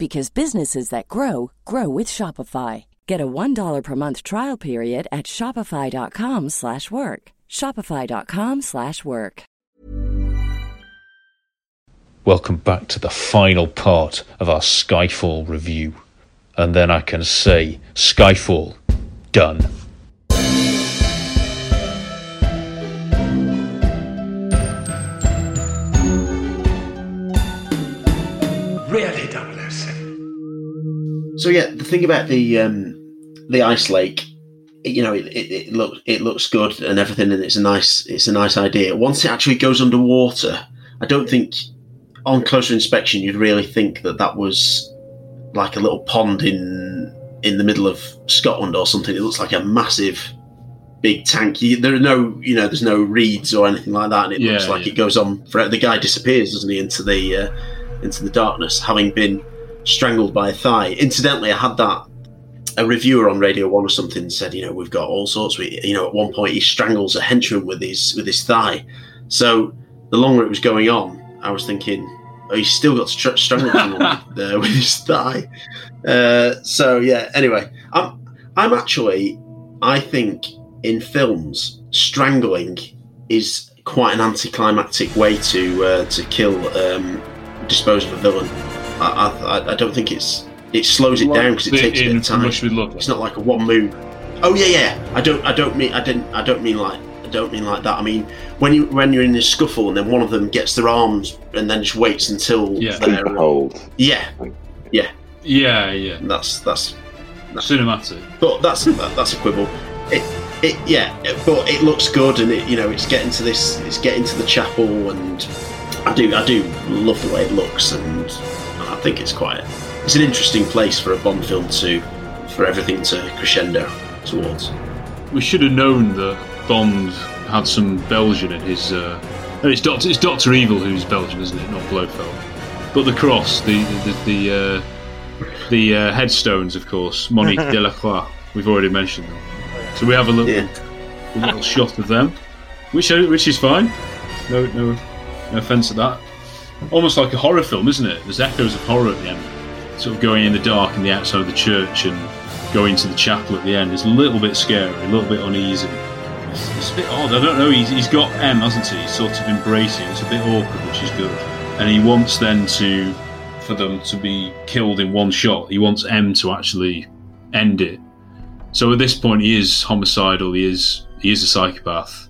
because businesses that grow grow with Shopify. Get a $1 per month trial period at shopify.com/work. shopify.com/work. Welcome back to the final part of our Skyfall review. And then I can say Skyfall done. So yeah, the thing about the um, the ice lake, you know, it, it, it looks it looks good and everything, and it's a nice it's a nice idea. Once it actually goes underwater, I don't think on closer inspection you'd really think that that was like a little pond in in the middle of Scotland or something. It looks like a massive big tank. You, there are no you know there's no reeds or anything like that, and it Yeah, looks like yeah. it goes on forever. The guy disappears, doesn't he, into the uh, into the darkness, having been strangled by a thigh. Incidentally, I had that a reviewer on Radio One or something said, you know, we've got all sorts. We, you know, at one point he strangles a henchman with his with his thigh. So the longer it was going on, I was thinking, oh, he's still got to str- strangle someone there with his thigh. Uh, so yeah. Anyway, I'm I'm actually I think in films strangling is quite an anticlimactic way to uh, to kill um, dispose of a villain. I, I, I don't think it's it slows it Like down because it takes a bit in of time. Russia with Love. It's not like a one move. Oh yeah, yeah. I don't I don't mean I didn't I don't mean like I don't mean like that. I mean when you when you're in a scuffle and then one of them gets their arms and then just waits until Yeah. they're um, hold. yeah yeah Yeah, yeah. that's that's Cinematic. but that's that, that's a quibble. It, it yeah, but it looks good and it you know it's getting to this it's getting to the chapel and I do I do love the way it looks and I think it's quite it's an interesting place for a Bond film to for everything to crescendo towards. We should have known that Bond had some Belgian in his. Uh, it's Doctor. It's Doctor Evil who's Belgian, isn't it? Not Blofeld. But the cross, the the the, uh, the uh, headstones, of course, Monique Delacroix. We've already mentioned them. So we have a little, Yeah. a little shot of them, which uh, which is fine. No no no offence at that. Almost like a horror film, isn't it? There's echoes of horror at the end, sort of going in the dark in the outside of the church and going to the chapel at the end. It's a little bit scary, a little bit uneasy. It's, it's a bit odd. I don't know. He's, he's got M, hasn't he? He's sort of embracing. It's a bit awkward, which is good. And he wants then to, for them to be killed in one shot. He wants M to actually end it. So at this point, he is homicidal. He is he is a psychopath.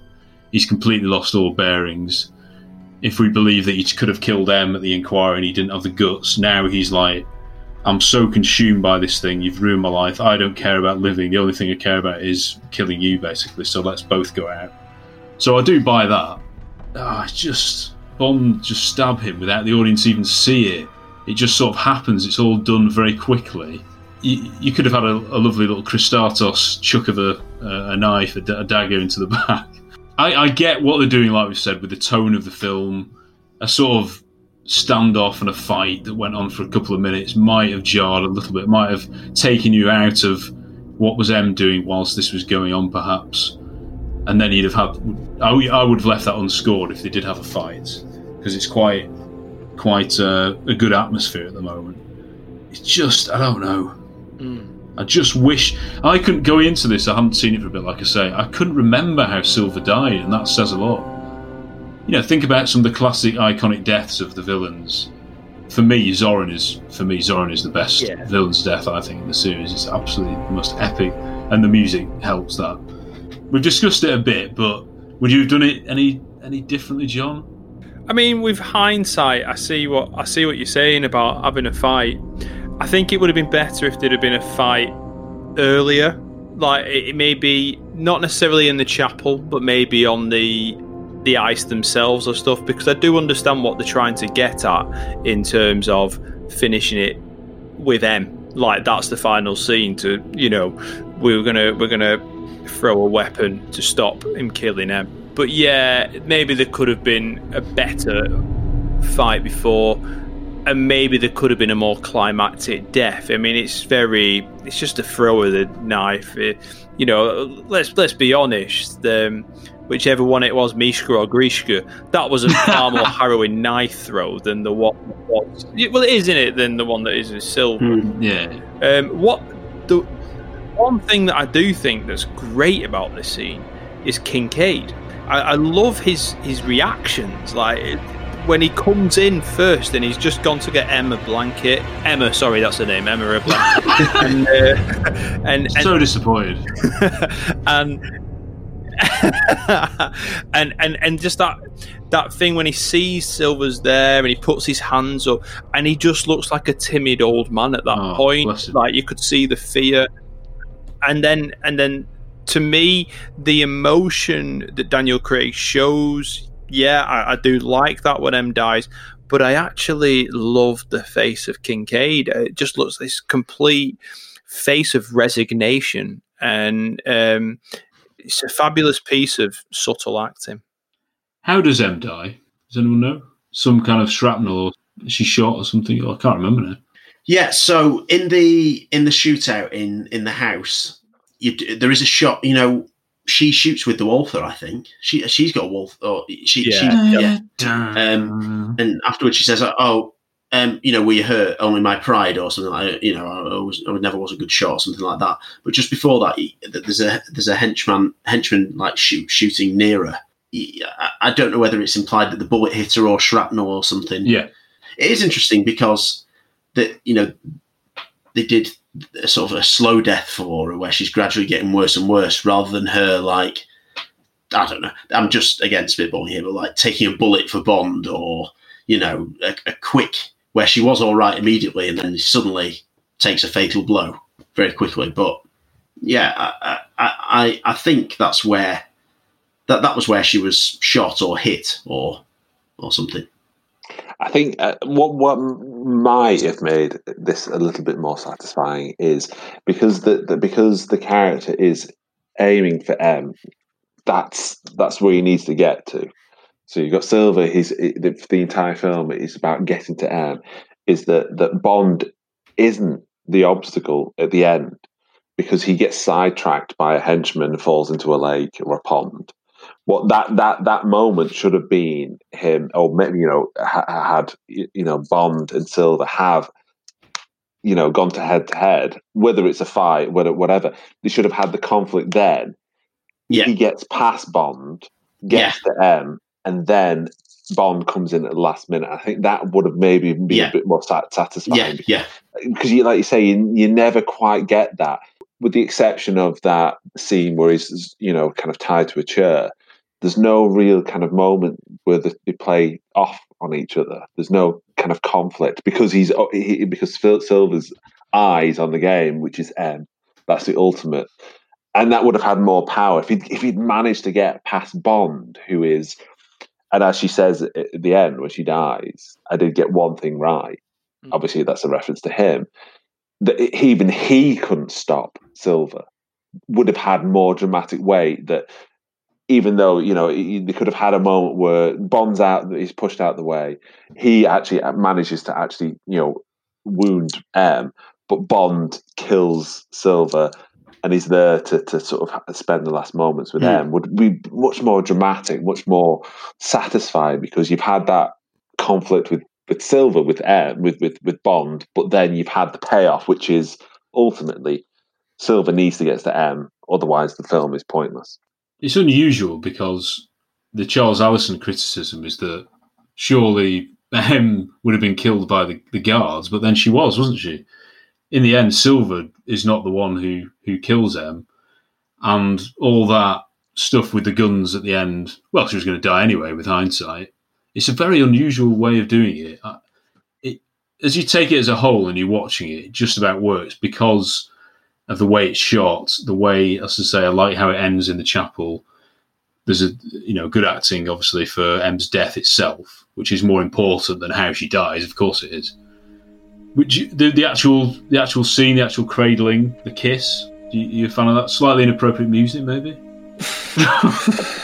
He's completely lost all bearings. If we believe that he could have killed M at the inquiry and he didn't have the guts, now he's like, I'm so consumed by this thing. You've ruined my life. I don't care about living. The only thing I care about is killing you, basically. So let's both go out. So I do buy that. Ah, just Bond just stab him without the audience even see it. It just sort of happens. It's all done very quickly. You, you could have had a, a lovely little Kristatos chuck of a, a a dagger into the back. I, I get what they're doing, like we said, with the tone of the film. A sort of standoff and a fight that went on for a couple of minutes might have jarred a little bit, might have taken you out of what was M doing whilst this was going on, perhaps. and then you'd have had. I, I would have left that unscored if they did have a fight because it's quite quite a, a, good atmosphere at the moment. It's just I don't know. Mm. I just wish I couldn't go into this. I haven't seen it for a bit, like I say. I couldn't remember how Silva died, and that says a lot. You know, think about some of the classic, iconic deaths of the villains. For me, Zorin is for me Zorin is the best yeah. villain's death I think in the series. It's absolutely the most epic, and the music helps that. We've discussed it a bit, but would you have done it any any differently, John? I mean, with hindsight, I see what I see what you're saying about having a fight. I think it would have been better if there'd have been a fight earlier. Like it may be not necessarily in the chapel, but maybe on the the ice themselves or stuff. Because I do understand what they're trying to get at in terms of finishing it with M. Like that's the final scene. To you know, we're gonna we're gonna throw a weapon to stop him killing M. But yeah, maybe there could have been a better fight before and maybe there could have been a more climactic death. I mean, it's very, it's just a throw of the knife. It, you know, let's let's be honest. Um, whichever one it was, Mishka or Grishka, that was a far more harrowing knife throw than the one. Was, well, it is in it than the one that is with Silva. Mm, yeah. Um, what the one thing that I do think that's great about this scene is Kincaid. I, I love his his reactions. Like when he comes in first and he's just gone to get Emma Blanket. Emma, sorry, that's her name, Emma a Blanket. and, uh, and, and, so disappointed. and and and and just that that thing when he sees Silva's there and he puts his hands up and he just looks like a timid old man at that oh, point. Like you could see the fear. And then and then to me, the emotion that Daniel Craig shows yeah, I, I do like that when M dies, but I actually love the face of Kincaid. It just looks this complete face of resignation, and um, it's a fabulous piece of subtle acting. How does M die? Does anyone know? Some kind of shrapnel, or she shot, or something? I can't remember now. Yeah, so in the in the shootout in in the house, you, there is a shot. You know, she shoots with the Walther. I think she she's got a Walther. Or she, yeah. She, yeah. Um, and afterwards she says, "Oh, um, you know, were you hurt? Only my pride, or something like you know, I, was, I never was a good shot, or something like that." But just before that, he, there's a there's a henchman henchman like shoot, shooting nearer. He, I, I don't know whether it's implied that the bullet hit her or shrapnel or something. Yeah, it is interesting because that you know they did a sort of a slow death for her where she's gradually getting worse and worse rather than her like I don't know. I'm just again spitballing here, but like taking a bullet for Bond or you know a, a quick where she was all right immediately and then suddenly takes a fatal blow very quickly. But yeah, I I, I think that's where that that was where she was shot or hit or or something. I think uh, what what might have made this a little bit more satisfying is because the, the because the character is aiming for M. That's that's where he needs to get to. So you've got Silva. He's the, the entire film is about getting to M. Is that that Bond isn't the obstacle at the end because he gets sidetracked by a henchman falls into a lake or a pond what that that that moment should have been him, or maybe you know ha- had you know Bond and Silva have you know gone to head to head, whether it's a fight, whether whatever, they should have had the conflict then. Yeah. He gets past Bond, gets yeah. to M, and then Bond comes in at the last minute. I think that would have maybe been yeah. a bit more satisfying. Yeah, Because you, like you say, you, you never quite get that, with the exception of that scene where he's, you know, kind of tied to a chair there's no real kind of moment where they play off on each other. There's no kind of conflict because he's oh, he, because Phil Silva's eyes on the game, which is M. That's the ultimate, and that would have had more power if he if he'd managed to get past Bond, who is, and as she says at the end when she dies, I did get one thing right. Mm. Obviously, that's a reference to him. That even he couldn't stop Silva would have had more dramatic weight that even though you know they could have had a moment where Bond's out, he's pushed out the way, he actually manages to actually you know wound M, but Bond kills Silva, and he's there to, to sort of spend the last moments with Hmm. them would be much more dramatic, much more satisfying because you've had that conflict with with Silva, with M, with with with Bond, but then you've had the payoff, which is ultimately Silva needs to get to M, otherwise the film is pointless. It's unusual because the Charles Allison criticism is that surely M would have been killed by the, the guards, but then she was, wasn't she? In the end, Silva is not the one who who kills M, and all that stuff with the guns at the end. Well, she was going to die anyway. With hindsight, it's a very unusual way of doing it. It as you take it as a whole and you're watching it, it just about works because of the way it's shot, the way, as I say, I like how it ends in the chapel. There's a you know good acting, obviously, for M's death itself, which is more important than how she dies. Of course, it is. Would you, the the actual the actual scene, the actual cradling, the kiss? Do you, you a fan of that? Slightly inappropriate music, maybe.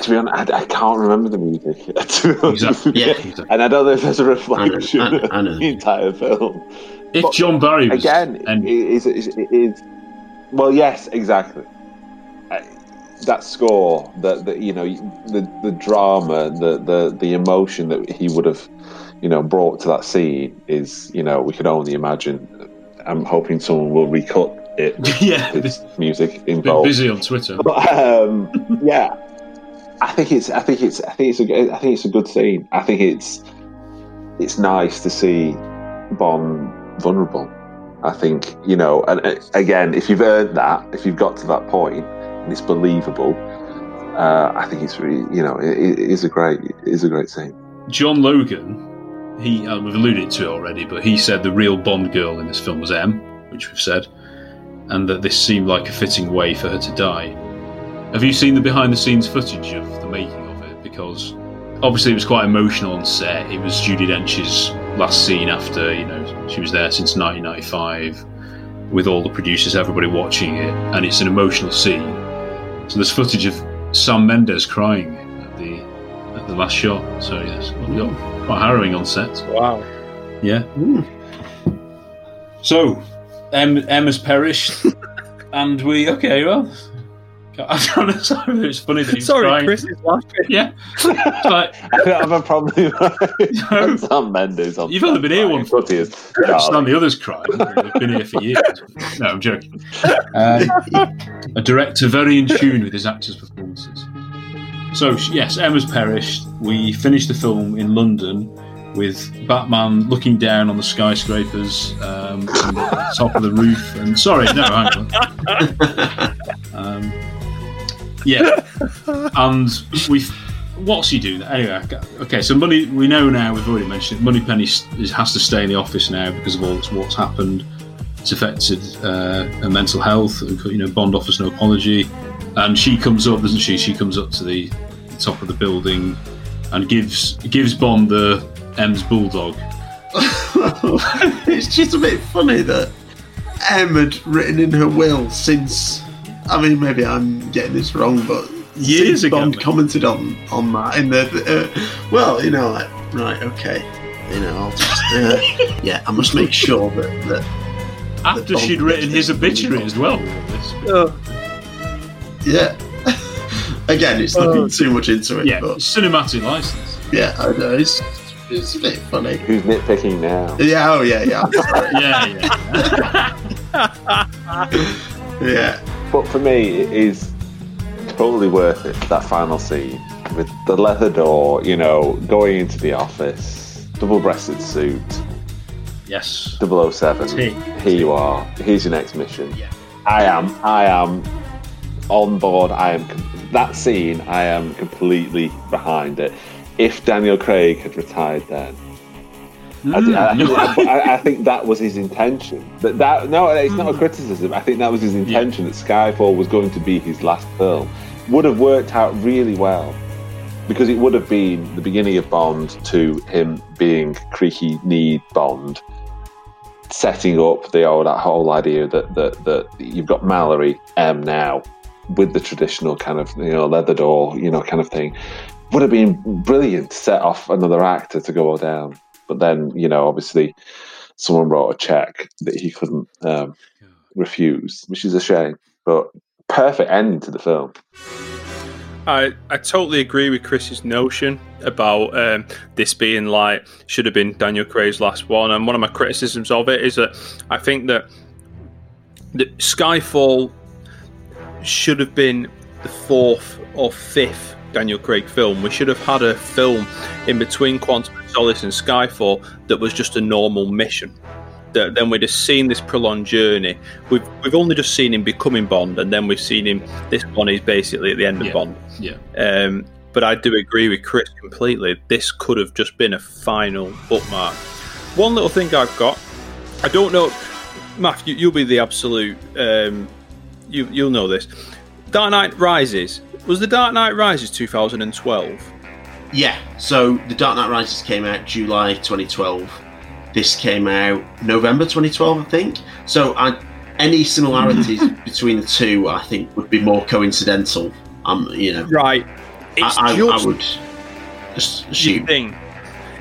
To be honest, I, I can't remember the music. to be honest. Exactly. Yeah. and I don't know if there's a reflection I know, I know. the entire film. If But John Barry was again, and it is, it is, it is well, yes, exactly. That score, the, the you know, the the drama, the the the emotion that he would have, you know, brought to that scene is, you know, we can only imagine. I'm hoping someone will recut it. yeah, with music involved. busy on Twitter. But um, yeah, I think it's I think it's I think it's a I think it's a good scene. I think it's it's nice to see Bond vulnerable. I think you know, and uh, again, if you've earned that, if you've got to that point, and it's believable, uh, I think it's really you know it, it is a great it is a great scene. John Logan, he uh, we've alluded to it already, but he said the real Bond girl in this film was M, which we've said, and that this seemed like a fitting way for her to die. Have you seen the behind the scenes footage of the making of it? Because obviously it was quite emotional on set. It was Judi Dench's last scene after you know she was there since 1995, with all the producers, everybody watching it, and it's an emotional scene. So there's footage of Sam Mendes crying at the at the last shot. So yes, got quite harrowing on set. Wow. Yeah. Hmm. So, M M has perished, and we okay. Well, I'm trying to. Sorry, it's funny that he's Sorry, crying. Chris is laughing. Yeah, It's like, I don't have a problem No. with Sam Mendes. On You've only been here one But he is. I understand the others crying. They've been here for years. No, I'm joking. Um, a director very in tune with his actors' performances. So yes, Emma's perished. We finished the film in London with Batman looking down on the skyscrapers um, from the top of the roof. And sorry, no, hang on. Um, yeah, and we. What's he doing? Anyway, okay. So money. We know now. We've already mentioned it. Moneypenny has to stay in the office now because of all that's what's happened. It's affected uh, her mental health. You know, Bond offers no apology, and she comes up, doesn't she? She comes up to the top of the building and gives gives Bond the M's bulldog. it's just a bit funny that Em had written in her will since. I mean, maybe I'm getting this wrong, but Years ago, Bond commented on on that in the. Uh, well, you know, like right, okay, you know, I'll just. Uh, yeah, I must make sure that that After Bond she'd written his obituary as well. yeah. Again, it's looking too much into it, Yeah, but cinematic license. yeah, I know it's it's a bit funny. Who's nitpicking now? Yeah, oh yeah, yeah, Yeah, yeah. yeah. But for me, it is totally worth it. That final scene with the leather door, you know, going into the office, double-breasted suit, yes. 007. T. Here you are. Here's your next mission. I am. I am on board. I am. That scene. I am completely behind it. If Daniel Craig had retired then, I, I. I, I think that was his intention. That that no, it's not a hmm. criticism. I think that was his intention. That Skyfall was going to be his last film. Would have worked out really well because it would have been the beginning of Bond to him being creaky knee Bond, setting up the old that whole idea that that that you've got Mallory M now with the traditional kind of you know leather door you know kind of thing. Would have been brilliant to set off another actor to go down. But then, you know, obviously someone wrote a check that he couldn't um, refuse, which is a shame. But perfect ending to the film. I, I totally agree with Chris's notion about um, this being like should have been Daniel Craig's last one, and one of my criticisms of it is that I think that that Skyfall should have been the fourth or fifth Daniel Craig film. We should have had a film in between Quantum of Solace and Skyfall that was just a normal mission. That then we'd have seen this prolonged journey. We've we've only just seen him becoming Bond, and then we've seen him. This one is basically at the end of Yeah. Bond. Yeah. Um, but I do agree with Chris completely. This could have just been a final bookmark. One little thing I've got, I don't know, Matt, you, you'll be the absolute, um, you you'll know this. Dark Knight Rises was the Dark Knight Rises 2012. Yeah, so The Dark Knight Rises came out July 2012. This came out November 2012, I think. So I, any similarities between the two, I think, would be more coincidental. Um, you know, Right. It's I, I, just I would just assume. thing.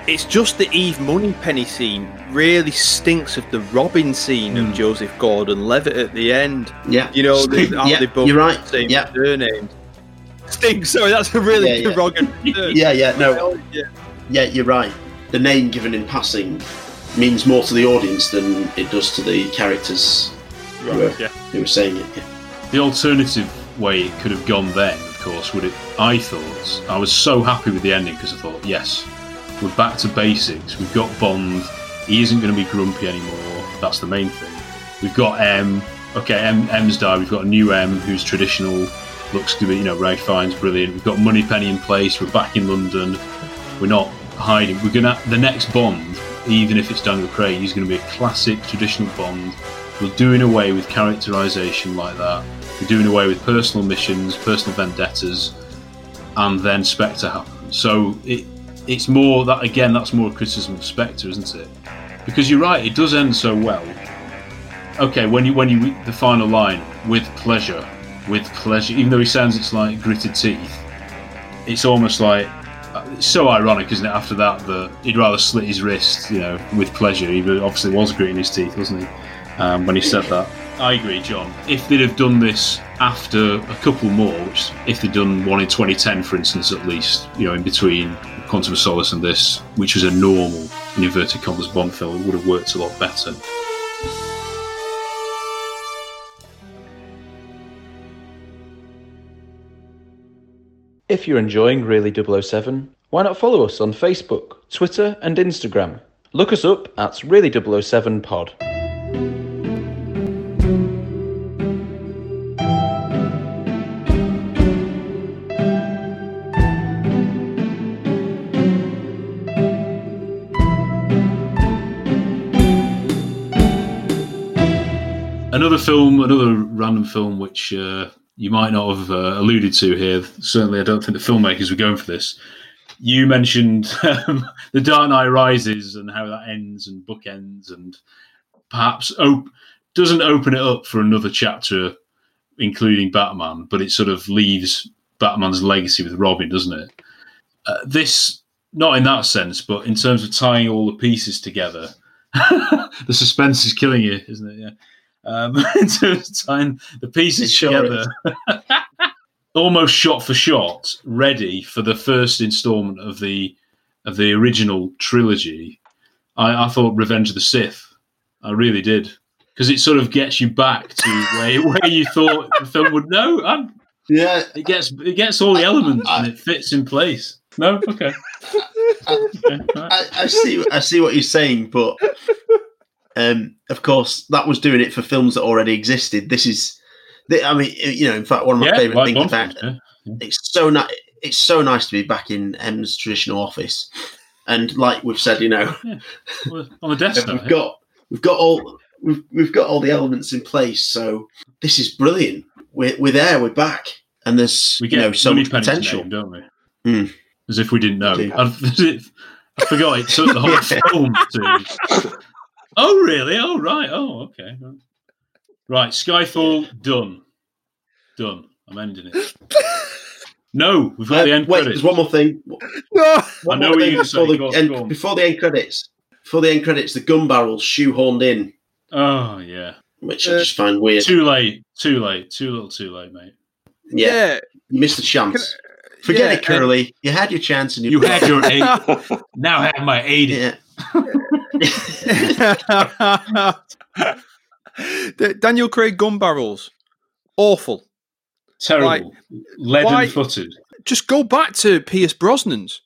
It's just the Eve Moneypenny scene really stinks of the Robin scene of Joseph Gordon-Levitt at the end. Yeah, You know, they, yeah, they both you're right. same Yeah. surname. Stinks. Sorry, that's a really Yeah, yeah. derogatory term. Yeah, yeah, no, oh, Yeah. yeah, you're right. The name given in passing means more to the audience than it does to the characters who, Right, are, yeah. who are saying it. The alternative way it could have gone then, of course, would it? I thought I was so happy with the ending because I thought, yes, we're back to basics. We've got Bond. He isn't going to be grumpy anymore. That's the main thing. We've got M. Okay, M, M's died. We've got a new M who's traditional. Looks to be, you know, Ralph Fiennes brilliant. We've got Moneypenny in place. We're back in London. We're not hiding. We're gonna the next Bond, even if it's Daniel Craig, he's going to be a classic traditional Bond. We're doing away with characterization like that. We're doing away with personal missions, personal vendettas, and then Spectre happens. So it it's more that again. That's more criticism of Spectre, isn't it? Because you're right, it does end so well. Okay, when you when you the final line with pleasure, with pleasure, even though he sounds it's like gritted teeth, it's almost like it's so ironic, isn't it? After that, that he'd rather slit his wrist, you know, with pleasure. He obviously was gritting his teeth, wasn't he? Um, when he said that. I agree, John. If they'd have done this after a couple more, which if they'd done one in 2010, for instance, at least, you know, in between Quantum of Solace and this, which was a normal, in inverted commas, Bond film, it would have worked a lot better. If you're enjoying Really 007, why not follow us on Facebook, Twitter, and Instagram? Look us up at Really 007 Pod. Another film, another random film, which uh, you might not have uh, alluded to here. Certainly, I don't think the filmmakers were going for this. You mentioned um, The Dark Knight Rises and how that ends and bookends, and perhaps op- doesn't open it up for another chapter, including Batman, but it sort of leaves Batman's legacy with Robin, doesn't it? Uh, this, not in that sense, but in terms of tying all the pieces together. the suspense is killing you, isn't it? Yeah. Um, in terms of tying the pieces It together, almost shot for shot, ready for the first instalment of the of the original trilogy. I, I thought Revenge of the Sith. I really did because it sort of gets you back to where where you thought the film would. No, and Yeah, it gets it gets all the elements and it fits in place. No, okay. Okay, right. I, I see. I see what you're saying, but um, of course, that was doing it for films that already existed. This is, I mean, you know, in fact, one of my Yeah, favorite things about yeah. it's so nice. It's so nice to be back in M's traditional office, and like we've said, you know, Well, on the desk, we've got we've got all we've we've got all the elements in place. So this is brilliant. We're we're there. We're back, and there's we you get know so much potential. name, don't we? Hmm. As if we didn't know. I, I forgot it took the whole film to. Oh really? Oh right. Oh okay. Right, Skyfall done. Done. I'm ending it. No, we've got Uh, the end wait, credits. there's one more thing. No. One I know more what thing you're gonna before say. the Go on, end, go on. before the end credits. Before the end credits, the gun barrels shoehorned in. Oh yeah. which Uh, I just find weird. Too late. Too late. Too little. Too late, mate. yeah, you missed the chance. Forget yeah, it, Curly. You had your chance, and You you had your eight. now have my eighty. Yeah. The- Daniel Craig gun barrels, awful. Terrible. Like, Leaden why- footed. Just go back to Pierce Brosnan's.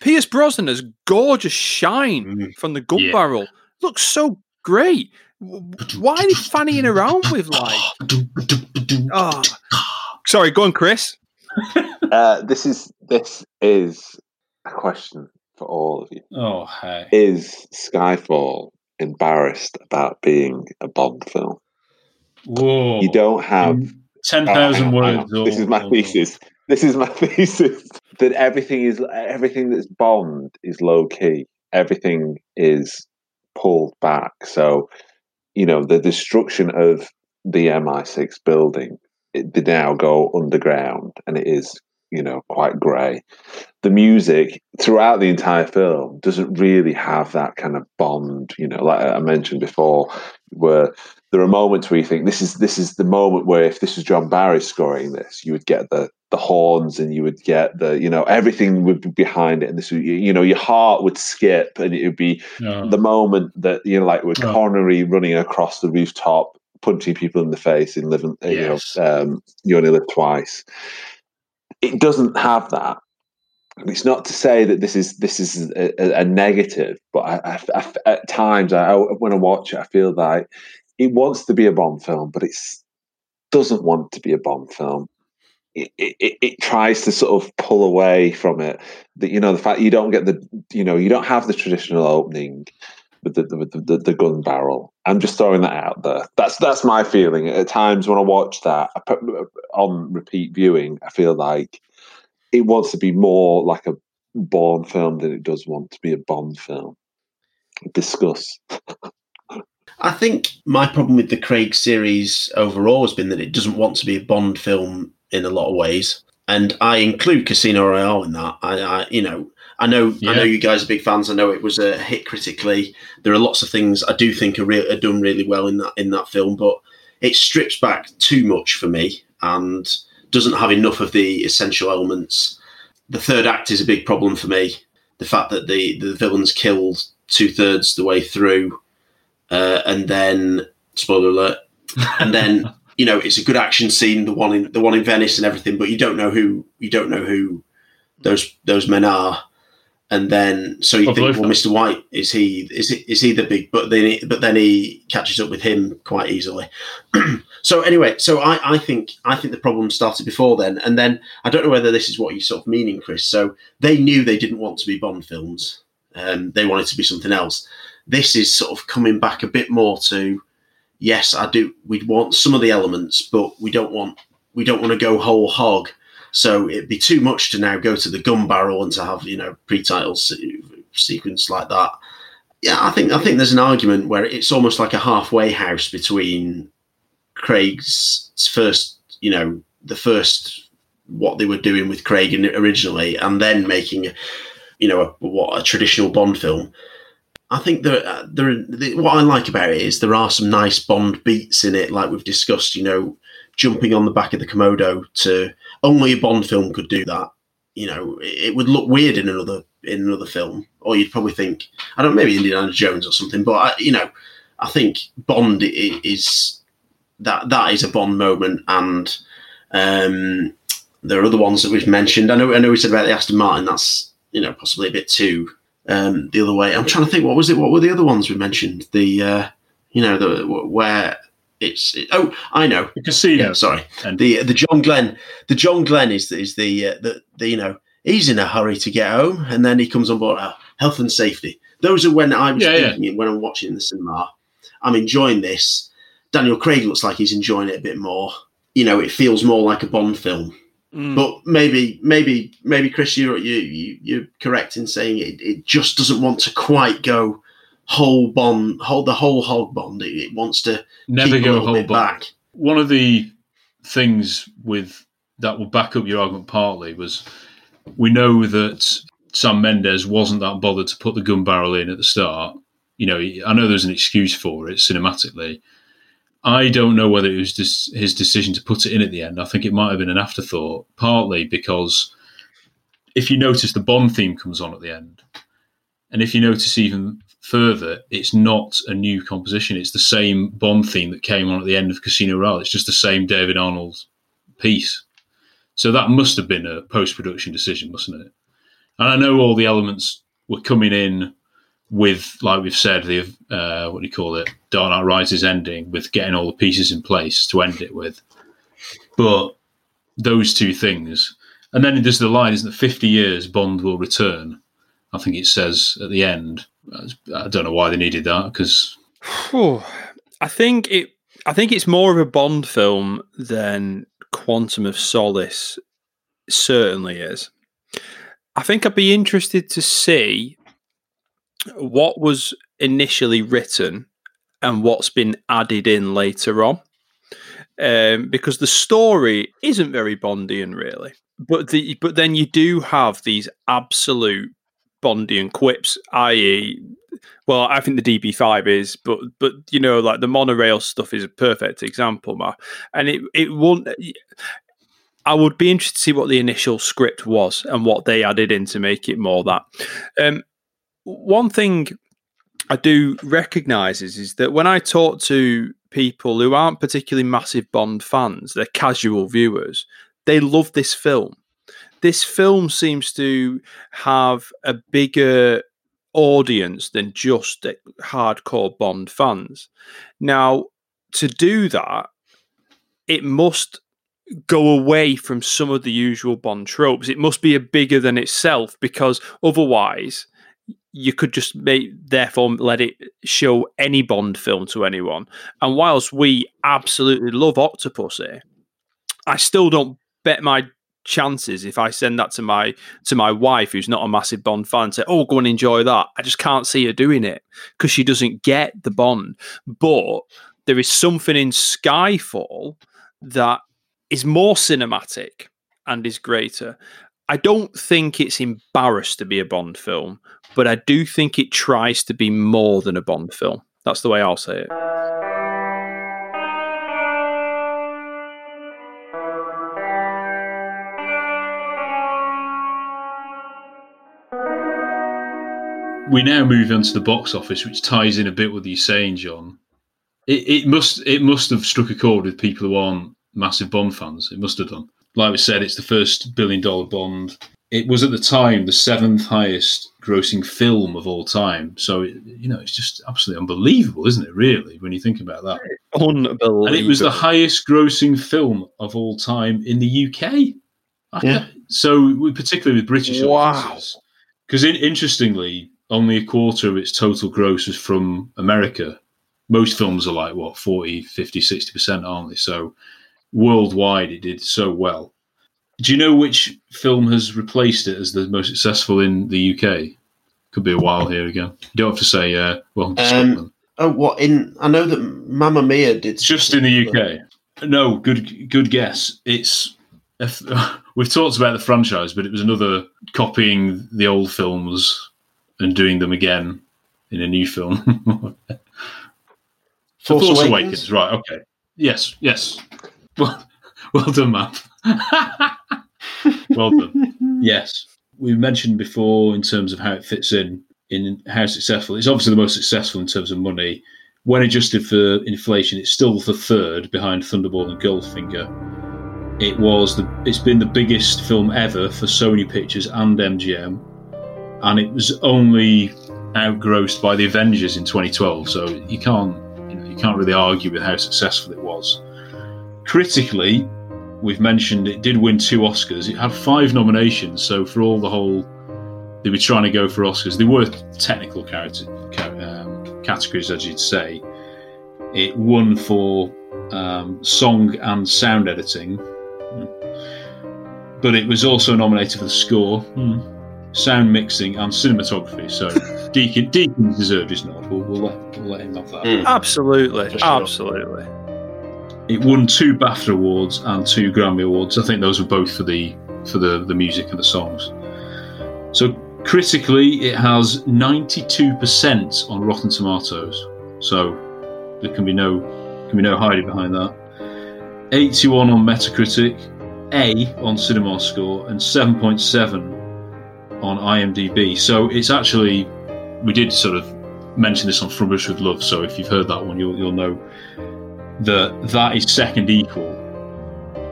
Pierce Brosnan has gorgeous shine from the gun Yeah. barrel. Looks so great. Why are they fannying around with like? Oh, sorry, go on, Chris. Uh, this is this is a question for all of you. Oh, hey. Is Skyfall embarrassed about being a Bond film? Whoa. You don't have mm, Ten Oh, hang thousand words. This is my or- thesis. This is my thesis that everything is everything that's Bond is low key. Everything is pulled back. So, you know, the destruction of the MI6 building, it, they now go underground, and it is you know quite grey. The music throughout the entire film doesn't really have that kind of Bond. You know, like I mentioned before, where there are moments where you think this is this is the moment where if this was John Barry scoring this, you would get the the horns and you would get the you know everything would be behind it, and this would, you know your heart would skip, and it would be Oh. the moment that you know like with Oh. Connery running across the rooftop, punching people in the face in living Yes. you know um, you only live twice. It doesn't have that. It's not to say that this is this is a, a- negative, but I, I, at times I, when I watch it, I feel like it wants to be a Bond film, but it doesn't want to be a Bond film. It, it- it tries to sort of pull away from it. That you know the fact you don't get the you know you don't have the traditional opening with the with the, the, gun barrel. I'm just throwing that out there. That's that's my feeling. At times when I watch that I put, on repeat viewing, I feel like it wants to be more like a Bourne film than it does want to be a Bond film. Discuss. I think my problem with the Craig series overall has been that it doesn't want to be a Bond film in a lot of ways, and I include Casino Royale in that. I, I you know, I know, I know you guys are big fans. I know it was a hit critically. There are lots of things I do think are, re- are done really well in that in that film, but it strips back too much for me and doesn't have enough of the essential elements. The third act is a big problem for me. The fact that the the villain's killed two thirds the way through uh, and then spoiler alert, and then you know it's a good action scene, the one in the one in Venice and everything, but you don't know who you don't know who those those men are, and then so you Oh, think, well, Mr. White is he is he is he the big? But then he, but then he catches up with him quite easily. so anyway, so I I think I think the problem started before then, and then I don't know whether this is what you're sort of meaning, Chris. So they knew they didn't want to be Bond films. Um, they wanted to be something else this is sort of coming back a bit more to yes i do We'd want some of the elements but we don't want we don't want to go whole hog so it'd be too much to now go to the gun barrel and to have you know pre-title se- sequence like that yeah i think i think there's an argument where it's almost like a halfway house between craig's first you know the first what they were doing with craig in- originally and then making you know a, what a traditional bond film I think there, there. The, what I like about it is there are some nice Bond beats in it, like we've discussed. You know, jumping on the back of the Komodo to only a Bond film could do that. You know, it, would look weird in another in another film, or you'd probably think I don't know, maybe Indiana Jones or something. But I, you know, I think Bond is that that is a Bond moment, and um, there are other ones that we've mentioned. I know, I know we said about the Aston Martin. That's you know possibly a bit too um, the other way. I'm trying to think. What was it? What were the other ones we mentioned? The uh, you know the where it's it, oh I know The casino. yeah, sorry And- the the John Glenn the John Glenn is is the uh, the, the you know he's in a hurry to get home and then he comes on board uh, health and safety. Those are when I was Yeah, yeah. thinking it when I'm watching in the cinema. I'm enjoying this. Daniel Craig looks like he's enjoying it a bit more. You know, it feels more like a Bond film. Mm. But maybe, maybe, maybe, Chris, you're you, you you're correct in saying it. It just doesn't want to quite go whole bond, whole the whole hog bond. It, it wants to Never go whole back. One of the things with that will back up your argument partly was we know that Sam Mendes wasn't that bothered to put the gun barrel in at the start. You know, I know there's an excuse for it cinematically, I don't know whether it was just his decision to put it in at the end. I think it might have been an afterthought, partly because if you notice the Bond theme comes on at the end, and if you notice even further, it's not a new composition. It's the same Bond theme that came on at the end of Casino Royale. It's just the same David Arnold piece. So that must have been a post production decision, mustn't it? And I know all the elements were coming in with, like we've said, the uh, what do you call it, Dark Knight Rises ending, with getting all the pieces in place to end it with. But those two things, and then there's the line, isn't it? Fifty years, Bond will return. I think it says at the end. I don't know why they needed that because I think it. I think it's more of a Bond film than Quantum of Solace certainly is. I think I'd be interested to see what was initially written and what's been added in later on. Um, because the story isn't very Bondian, really. But the but then you do have these absolute Bondian quips, i.e., well, I think the DB5 is, but but you know, like the monorail stuff is a perfect example, ma. And it it won't. I would be interested to see what the initial script was and what they added in to make it more that. Um, one thing I do recognise is, is that when I talk to people who aren't particularly massive Bond fans, they're casual viewers, they love this film. This film seems to have a bigger audience than just hardcore Bond fans. Now, to do that, it must go away from some of the usual Bond tropes. It must be a bigger than itself because otherwise you could just make therefore let it show any Bond film to anyone. And whilst we absolutely love Octopussy, I still don't bet my chances if I send that to my to my wife who's not a massive Bond fan say, "Oh, go and enjoy that." I just can't see her doing it because she doesn't get the Bond. But there is something in Skyfall that is more cinematic and is greater. I don't think it's embarrassed to be a Bond film, but I do think it tries to be more than a Bond film. That's the way I'll say it. We now move on to the box office, which ties in a bit with what you saying, John. It, it must it must have struck a chord with people who aren't massive Bond fans. It must have done. Like we said, it's the first billion dollar Bond. It was at the time the seventh highest grossing film of all time. So it, you know, it's just absolutely unbelievable, isn't it? Really, when you think about that. Unbelievable. And it was the highest grossing film of all time in the UK. Yeah. So particularly with British Wow. audiences. Because interestingly, only a quarter of its total gross was from America. Most films are like, what, 40, 50, 60%, aren't they? So worldwide, it did so well. Do you know which film has replaced it as the most successful in the UK? Could be a while here again. You don't have to say, uh, well, Um, oh, what in? I know that Mamma Mia did. just in the UK. No, good, good guess. It's if, we've talked about the franchise, but it was another copying the old films and doing them again in a new film. Force Force, Awakens? Awakens. right? Okay. Yes, yes. Well, well done, Matt. well done. Yes, we mentioned before in terms of how it fits in in how successful. It's obviously the most successful in terms of money. When adjusted for inflation, it's still the third behind Thunderball and Goldfinger. It was the. It's been the biggest film ever for Sony Pictures and MGM, and it was only outgrossed by the Avengers in 2012. So you can't, you know, you can't really argue with how successful it was. Critically, we've mentioned it did win two Oscars. It had five nominations. So for all the whole, they were trying to go for Oscars. They were technical character, um, categories, as you'd say. It won for um, song and sound editing, but it was also nominated for the score, sound mixing, and cinematography. So Deacon Deacon deserved his nod. We'll, we'll, let, we'll let him have that. Mm. Absolutely. Sure. Absolutely. It won two BAFTA awards and two Grammy awards. I think those were both for the for the, the music and the songs. So critically, it has ninety two percent on Rotten Tomatoes. So there can be no Can be no hiding behind that. 81 on Metacritic, A on Cinema Score, and 7.7 on IMDb. So it's actually, we did sort of mention this on From with Love. So if you've heard that one, you'll you'll know that that is second equal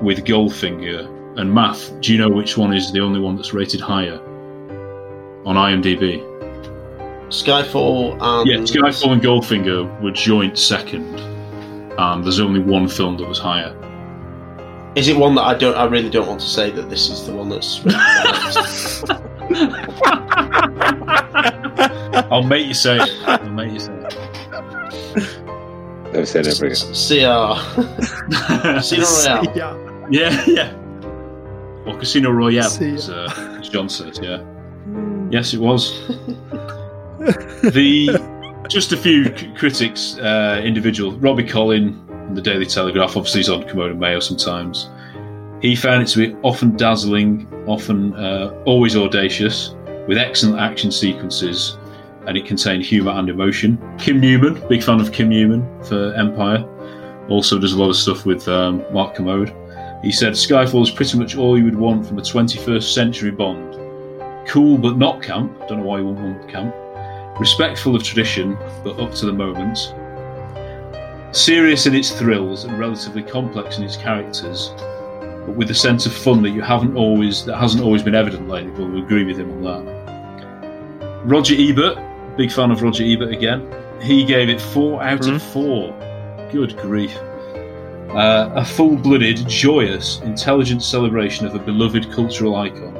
with Goldfinger and Math. Do you know which one is the only one that's rated higher on IMDb? Skyfall and Yeah, Skyfall and Goldfinger were joint second, and there's only one film that was higher. Is it one that I don't? I really don't want to say that this is the one that's. I'll make you say it. I'll make you say it. Never say never again. CR. Casino Royale. Yeah, yeah. yeah. Or Casino Royale, See ya. as, uh, as John says. Yeah. Yes, it was. the just a few c- critics, uh, individual Robbie Collin in the Daily Telegraph. Obviously, he's on Kermode Mayo sometimes. He found it to be often dazzling, often uh, always audacious, with excellent action sequences, and it contained humour and emotion. Kim Newman, big fan of Kim Newman for Empire, also does a lot of stuff with um, Mark Kermode. He said Skyfall is pretty much all you would want from a 21st century Bond. Cool but not camp. Don't know why you wouldn't want camp. Respectful of tradition, but up to the moment. Serious in its thrills and relatively complex in its characters, but with a sense of fun that you haven't always that hasn't always been evident lately. But we agree with him on that. Roger Ebert, big fan of Roger Ebert again. He gave it four out of four. Good grief. Uh, a full blooded, joyous, intelligent celebration of a beloved cultural icon.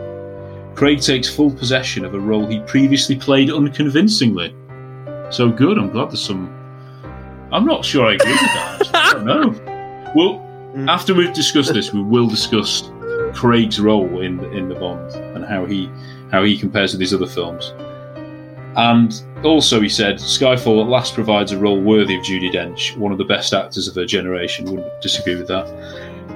Craig takes full possession of a role he previously played unconvincingly. So good, I'm glad there's some. I'm not sure I agree with that. I don't know. Well, after we've discussed this, we will discuss Craig's role in in the Bond and how he how he compares to these other films. And also, he said, Skyfall at last provides a role worthy of Judi Dench, one of the best actors of her generation. Wouldn't disagree with that.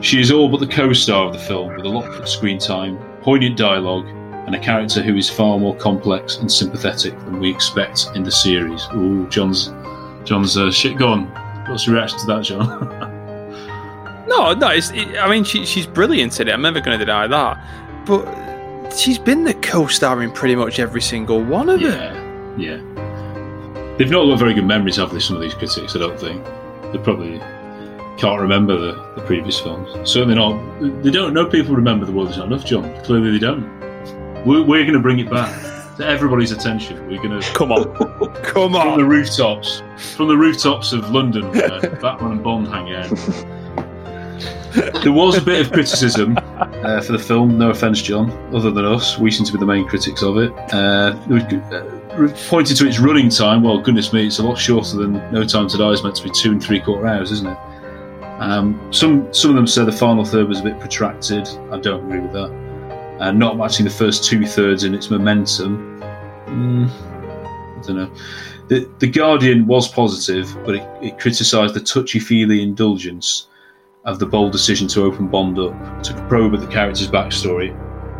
She is all but the co star of the film, with a lot of screen time, poignant dialogue, and a character who is far more complex and sympathetic than we expect in the series. Ooh, John's John's uh, shit gone. What's your reaction to that, John? No, no. It's, it, I mean, she, she's brilliant in it. I'm never going to deny that. But she's been the co-star in pretty much every single one of them. yeah, yeah. They've not got very good memories, have they? Some of these critics, I don't think. They probably can't remember the, the previous films. Certainly not. They don't know people remember the world is not enough, John. Clearly, they don't. We're, we're going to bring it back to everybody's attention. We're going to come on, come on from the rooftops, from the rooftops of London, where Batman and Bond hang out. There was a bit of criticism uh, for the film. No offence, John. Other than us, we seem to be the main critics of it. Uh, it was, uh, pointed to its running time. Well, goodness me, it's a lot shorter than No Time to Die is meant to be two and three quarter hours, isn't it? Um, some some of them say the final third was a bit protracted. I don't agree with that. Uh, not matching the first two thirds in its momentum. Mm, I don't know. The, the Guardian was positive, but it, it criticised the touchy feely indulgence of the bold decision to open Bond up, to probe at the character's backstory,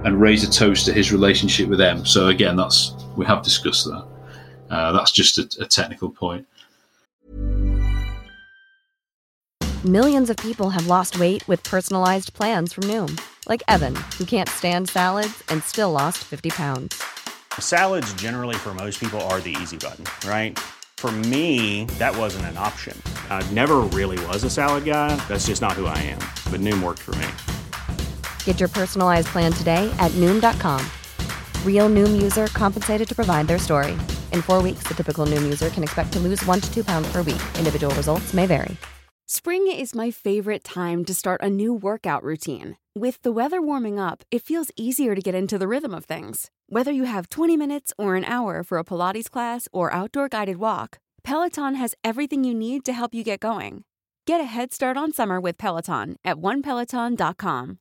and raise a toast to his relationship with M. So again, that's we have discussed that. Uh, that's just a, a technical point. Millions of people have lost weight with personalized plans from Noom, like Evan, who can't stand salads and still lost 50 pounds. Salads, generally, for most people, are the easy button, right? For me, that wasn't an option. I never really was a salad guy. That's just not who I am. But Noom worked for me. Get your personalized plan today at Noom.com. Real Noom user compensated to provide their story. In four weeks, the typical Noom user can expect to lose one to two pounds per week. Individual results may vary. Spring is my favorite time to start a new workout routine. With the weather warming up, it feels easier to get into the rhythm of things. Whether you have 20 minutes or an hour for a Pilates class or outdoor guided walk, Peloton has everything you need to help you get going. Get a head start on summer with Peloton at onepeloton.com.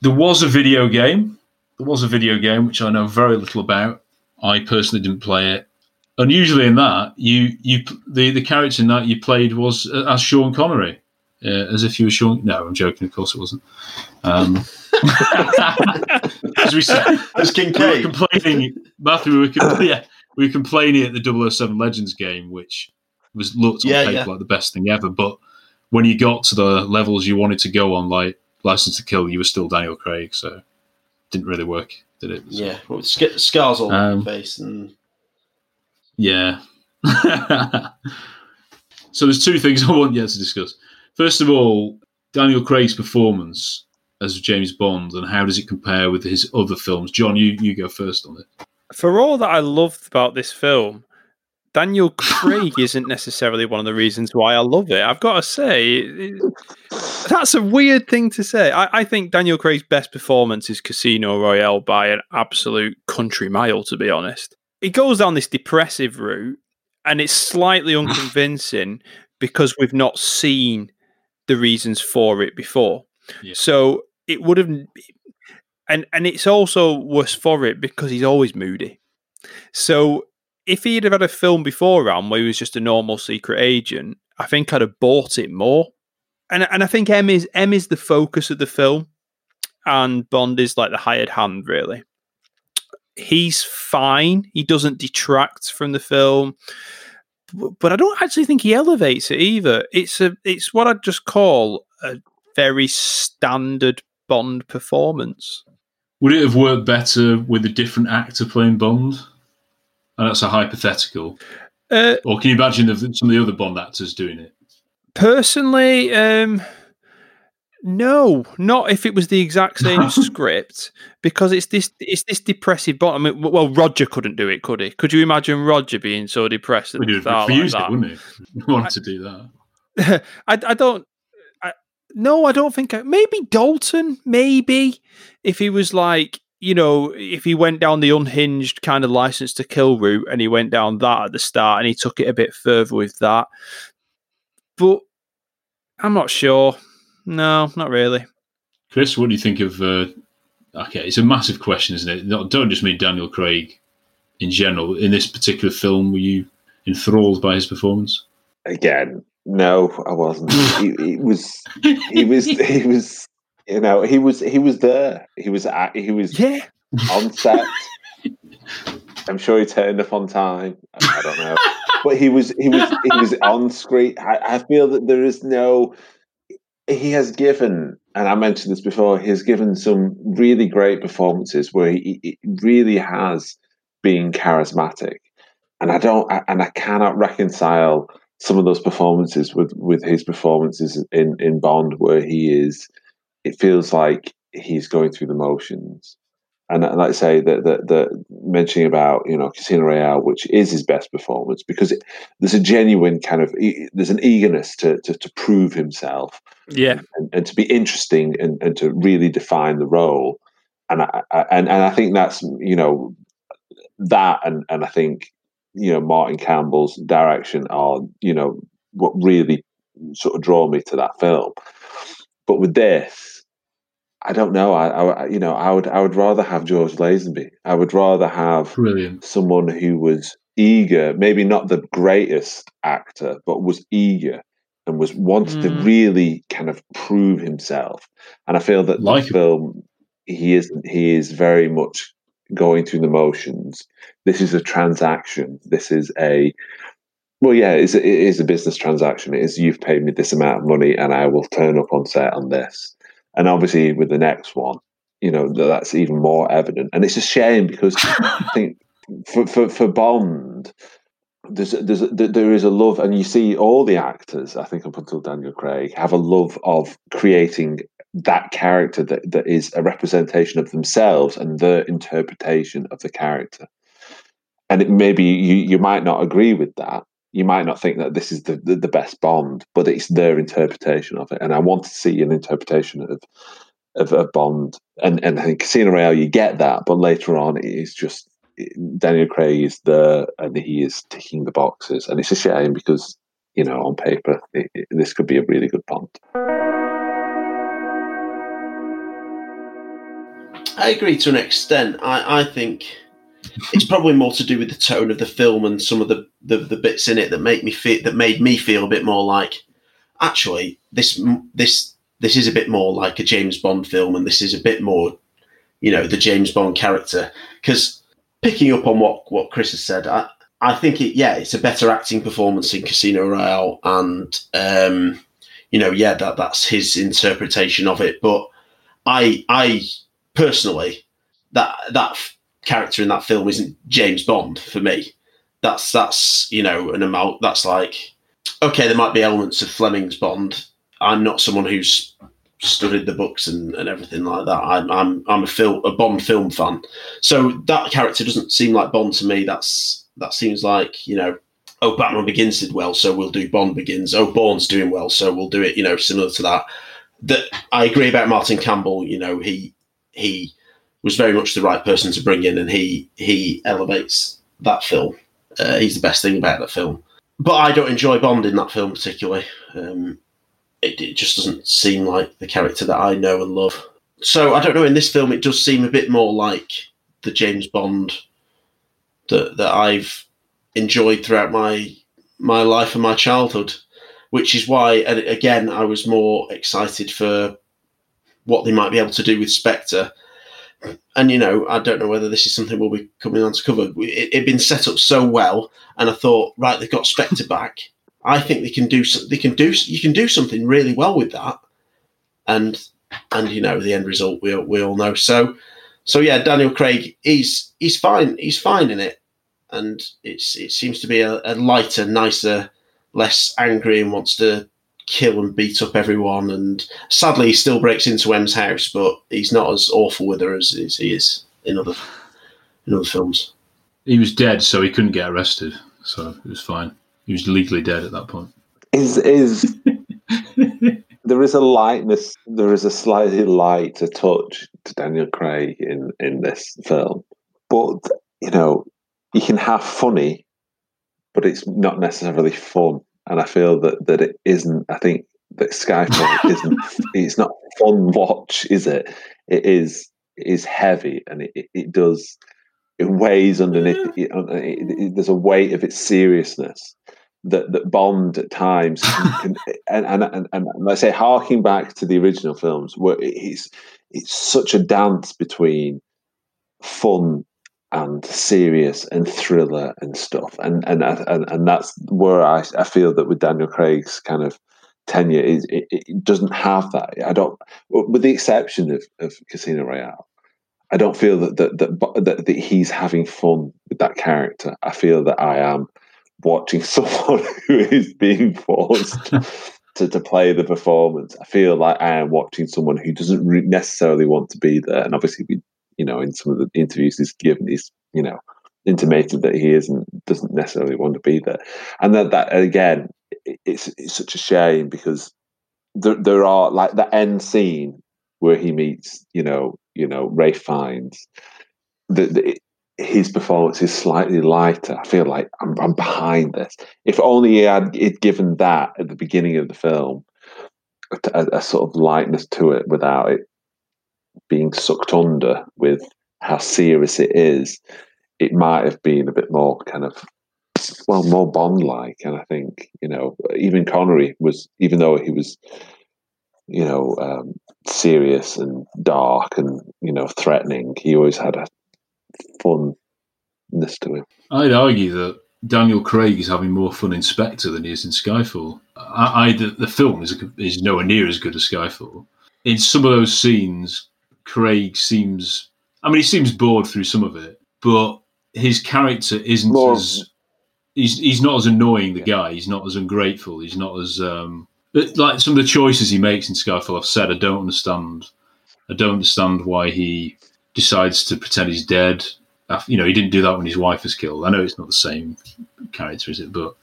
There was a video game. There was a video game which I know very little about. I personally didn't play it. Unusually in that, you you the the character in that you played was uh, as Sean Connery, uh, as if you were Sean. No, I'm joking. Of course, it wasn't. Um, as we said, As King we were complaining, Matthew. We were, com- yeah, we were complaining at the 007 Legends game, which was looked on Yeah, paper yeah. like the best thing ever. But when you got to the levels you wanted to go on, like License to Kill, you were still Daniel Craig, so it didn't really work, did it? So, Yeah, well, sc- scars all over Um, the face, and Yeah. so there's two things I want you to discuss. First of all, Daniel Craig's performance as James Bond, and how does it compare with his other films? John, you, you go first on it. For all that I loved about this film, Daniel Craig isn't necessarily one of the reasons why I love it. I've got to say, it- that's a weird thing to say. I, I think Daniel Craig's best performance is Casino Royale by an absolute country mile, to be honest. He goes down this depressive route, and it's slightly unconvincing because we've not seen the reasons for it before. Yeah. So it would have, and and it's also worse for it because he's always moody. So if he'd have had a film beforehand where he was just a normal secret agent, I think I'd have bought it more. And and I think M is M is the focus of the film, and Bond is like the hired hand, really. He's fine. He doesn't detract from the film, but I don't actually think he elevates it either. It's a it's what I'd just call a very standard Bond performance. Would it have worked better with a different actor playing Bond? And that's a hypothetical. Uh, Or can you imagine the, some of the other Bond actors doing it? Personally, um, no, not if it was the exact same script, because it's this it's this depressive bottom. I mean, well, Roger couldn't do it, could he? Could you imagine Roger being so depressed the have like refused that? it, wouldn't he? He wanted to do that. I, I don't. I, no, I don't think. I, maybe Dalton. Maybe if he was like, you know, if he went down the unhinged kind of license to kill route and he went down that at the start and he took it a bit further with that. But I'm not sure. No, not really. Chris, what do you think of? Uh, okay, it's a massive question, isn't it? Not, don't just mean Daniel Craig in general. In this particular film, were you enthralled by his performance? Again, no, I wasn't. he, he was, he was, he was. You know, he was, he was there. He was, at, he was Yeah. on set. I'm sure he turned up on time. I, don't know, but he was, he was, he was on screen. I, I feel that there is no. He has given, and I mentioned this before. He has given some really great performances where he, he really has been charismatic, and I don't, I- and I cannot reconcile some of those performances with with his performances in in Bond, where he is. It feels like he's going through the motions, and like I say that that that mentioning about you know Casino Royale, which is his best performance because it, there's a genuine kind of e- there's an eagerness to to, to prove himself Yeah. and, and to be interesting and, and to really define the role. And I, I and and I think that's you know that and and I think you know Martin Campbell's direction are you know what really sort of draw me to that film. But with this, I don't know. I, I you know I would I would rather have George Lazenby. I would rather have Brilliant. someone who was eager, maybe not the greatest actor, but was eager and was wanted to Mm. really kind of prove himself. And I feel that Like the film, he is he is very much going through the motions. This is a transaction. This is a well, yeah, it's, it is a business transaction. It is you've paid me this amount of money, and I will turn up on set on this. And obviously, with the next one, you know that's even more evident. And it's a shame because I think for for, for Bond, there's there's there is a love, and you see all the actors. I think up until Daniel Craig have a love of creating that character that, that is a representation of themselves and their interpretation of the character. And it, maybe you you might not agree with that. You might not think that this is the, the, the best Bond, but it's their interpretation of it. And I want to see an interpretation of of a Bond. And and in Casino Royale, you get that, but later on, it is just Daniel Craig is there and he is ticking the boxes, and it's a shame because you know on paper it, it, this could be a really good Bond. I agree to an extent. I, I think it's probably more to do with the tone of the film and some of the, the, the bits in it that make me feel that made me feel a bit more like actually this this this is a bit more like a James Bond film and this is a bit more you know the James Bond character because picking up on what what Chris has said I I think it, yeah, it's a better acting performance in Casino Royale, and um, you know, yeah, that that's his interpretation of it. But I, I personally, that that character in that film isn't James Bond for me. That's that's you know an amount. That's like okay, there might be elements of Fleming's Bond. I'm not someone who's studied the books and, and everything like that. I'm I'm I'm a film a Bond film fan, so that character doesn't seem like Bond to me. That's that seems like you know oh batman begins did well so we'll do bond begins oh bourne's doing well so we'll do it you know similar to that that i agree about martin campbell you know he he was very much the right person to bring in and he he elevates that film. Uh, he's the best thing about that film. But i don't enjoy bond in that film particularly. Um, it, it just doesn't seem like the character that i know and love. So i don't know in this film it does seem a bit more like the james bond that that I've enjoyed throughout my my life and my childhood, which is why again I was more excited for what they might be able to do with Spectre. And you know, I don't know whether this is something we'll be coming on to cover. It had been set up so well, and I thought, right, they've got Spectre back. I think they can do they can do you can do something really well with that, and and you know the end result we we all know. So so yeah, Daniel Craig, he's he's fine. He's fine in it, and it's it seems to be a, a lighter, nicer, less angry, and wants to kill and beat up everyone. And sadly, he still breaks into M's house, but he's not as awful with her as, as he is in other in other films. He was dead, so he couldn't get arrested, so it was fine. He was legally dead at that point. Is is there is a lightness, there is a slightly lighter touch to Daniel Craig in in this film, but you know you can have funny, but it's not necessarily fun. And I feel that that it isn't. I think that Skyfall isn't. It's not fun watch, is it? It is. It is heavy, and it, it, it does. It weighs underneath. It, there's a weight of its seriousness that that Bond at times can, and, and, and and let's say harking back to the original films where it's it's such a dance between fun and serious and thriller and stuff and and and, and that's where I, I feel that with Daniel Craig's kind of tenure is it, it doesn't have that I don't with the exception of, of Casino Royale I don't feel that that, that that that he's having fun with that character I feel that I am watching someone who is being forced to, to play the performance. I feel like I am watching someone who doesn't necessarily want to be there. And obviously, we, you know, in some of the interviews he's given, he's, you know, intimated that he isn't doesn't necessarily want to be there. And that that again, it's it's such a shame because there there are like the end scene where he meets, you know, you know, Ralph Fiennes. The, the, his performance is slightly lighter. I feel like I'm, I'm behind this. If only he had he'd given that at the beginning of the film, a, a, sort of lightness to it without it being sucked under with how serious it is, it might have been a bit more kind of well more Bond like. And I think you know even Connery was even though he was you know um, serious and dark and you know threatening, he always had a funness to him. I'd argue that Daniel Craig is having more fun in Spectre than he is in Skyfall. I, I the, the, film is is nowhere near as good as Skyfall. In some of those scenes, Craig seems. I mean, he seems bored through some of it, but his character isn't more, as. He's he's not as annoying. The yeah. guy. He's not as ungrateful. He's not as um. Like some of the choices he makes in Skyfall, I've said I don't understand. I don't understand why he decides to pretend he's dead. You know, he didn't do that when his wife was killed. I know it's not the same character, is it? But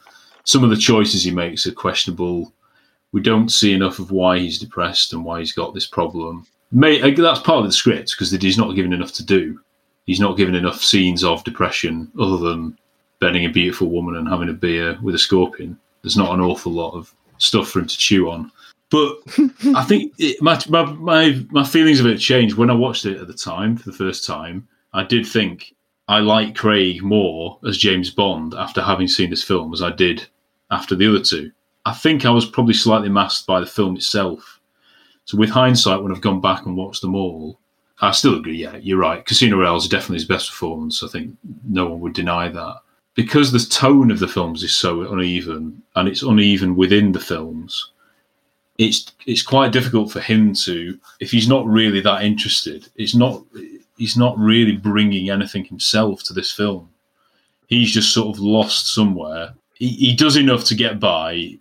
some of the choices he makes are questionable. We don't see enough of why he's depressed and why he's got this problem. May, uh, that's part of the script because he's not given enough to do. He's not given enough scenes of depression other than bedding a beautiful woman and having a beer with a scorpion. There's not an awful lot of stuff for him to chew on. But I think it, my, my, my my feelings of it changed when I watched it at the time for the first time. I did think I like Craig more as James Bond after having seen this film as I did after the other two. I think I was probably slightly masked by the film itself. So with hindsight, when I've gone back and watched them all, I still agree. Yeah, you're right. Casino Royale is definitely his best performance. I think no one would deny that. because the tone of the films is so uneven and it's uneven within the films. It's it's quite difficult for him to if he's not really that interested. It's not he's not really bringing anything himself to this film. He's just sort of lost somewhere. He, he does enough to get by.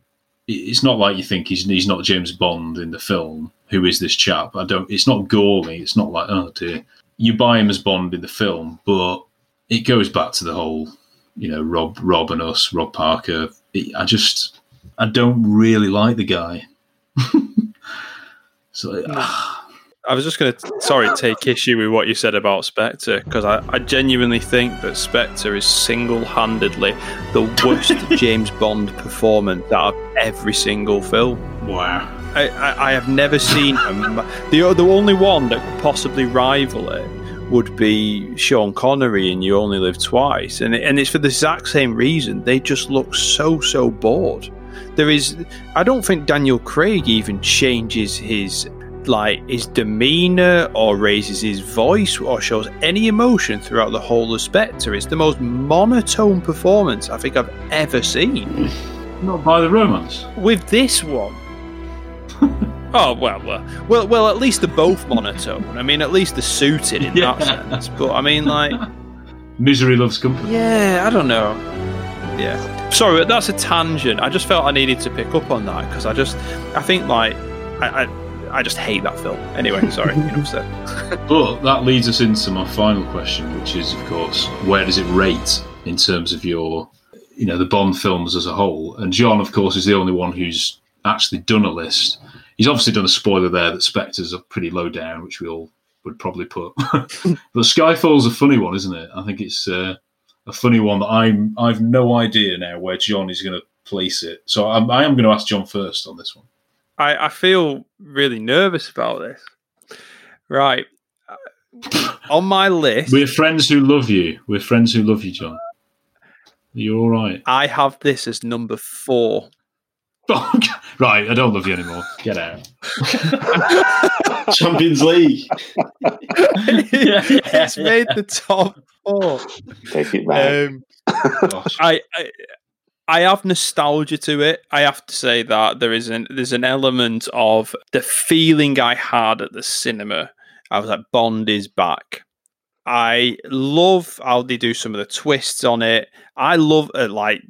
It's not like you think he's he's not James Bond in the film. Who is this chap? I don't. It's not Gourley. It's not like oh dear. You buy him as Bond in the film, but it goes back to the whole, you know, Rob Rob and us, Rob Parker. It, I just I don't really like the guy. so. Uh, I was just going to, sorry, take issue with what you said about Spectre because I, I, genuinely think that Spectre is single handedly the worst James Bond performance out of every single film. Wow. I, I, I have never seen him. The, the only one that could possibly rival it would be Sean Connery in You Only Live Twice. And, and it's for the exact same reason. They just look so, so bored. There is, I don't think Daniel Craig even changes his like his demeanor or raises his voice or shows any emotion throughout the whole of Spectre. It's the most monotone performance I think I've ever seen. Not by the romance. With this one. oh well, well, well, well. At least they're both monotone. I mean, at least they're suited in yeah. that sense. But I mean, like, misery loves company. Yeah, I don't know. Yeah. Sorry, that's a tangent. I just felt I needed to pick up on that because I just, I think like, I, I I just hate that film. Anyway, sorry, enough said. but that leads us into my final question, which is, of course, where does it rate in terms of your, you know, the Bond films as a whole? And John, of course, is the only one who's actually done a list. He's obviously done a spoiler there that Spectre's are pretty low down, which we all would probably put. but Skyfall's a funny one, isn't it? I think it's uh, a funny one that I'm. I've no idea now where John is going to place it. So I'm, I am going to ask John first on this one. I, I feel really nervous about this. Right. On my list. We're friends who love you. We're friends who love you, John. You're all right? I have this as number four. right, I don't love you anymore. Get out. Champions League. it's made the top four. Take it back. Um, I, I I have nostalgia to it. I have to say that there is an there's an element of the feeling I had at the cinema. I was like, Bond is back. I love how they do some of the twists on it. I love uh, like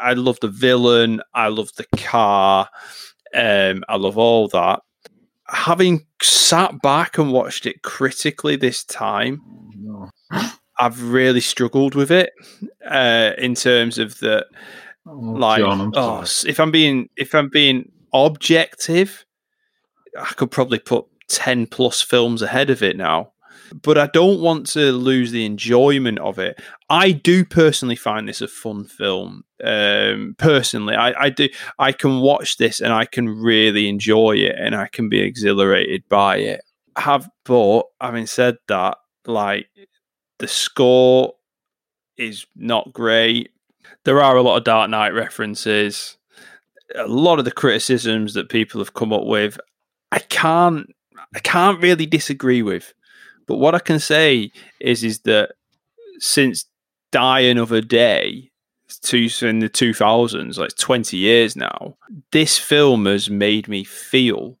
I love the villain. I love the car. Um, I love all that. Having sat back and watched it critically this time, I've really struggled with it uh, in terms of the oh, like. John, oh, if I'm being if I'm being objective, I could probably put ten plus films ahead of it now. But I don't want to lose the enjoyment of it. I do personally find this a fun film. Um, personally, I, I do. I can watch this and I can really enjoy it, and I can be exhilarated by it. have, but having said that, like the score is not great. There are a lot of Dark Knight references. A lot of the criticisms that people have come up with, I can't, I can't really disagree with. But what I can say is, is that since Die Another Day, two in the two thousands, like twenty years now, this film has made me feel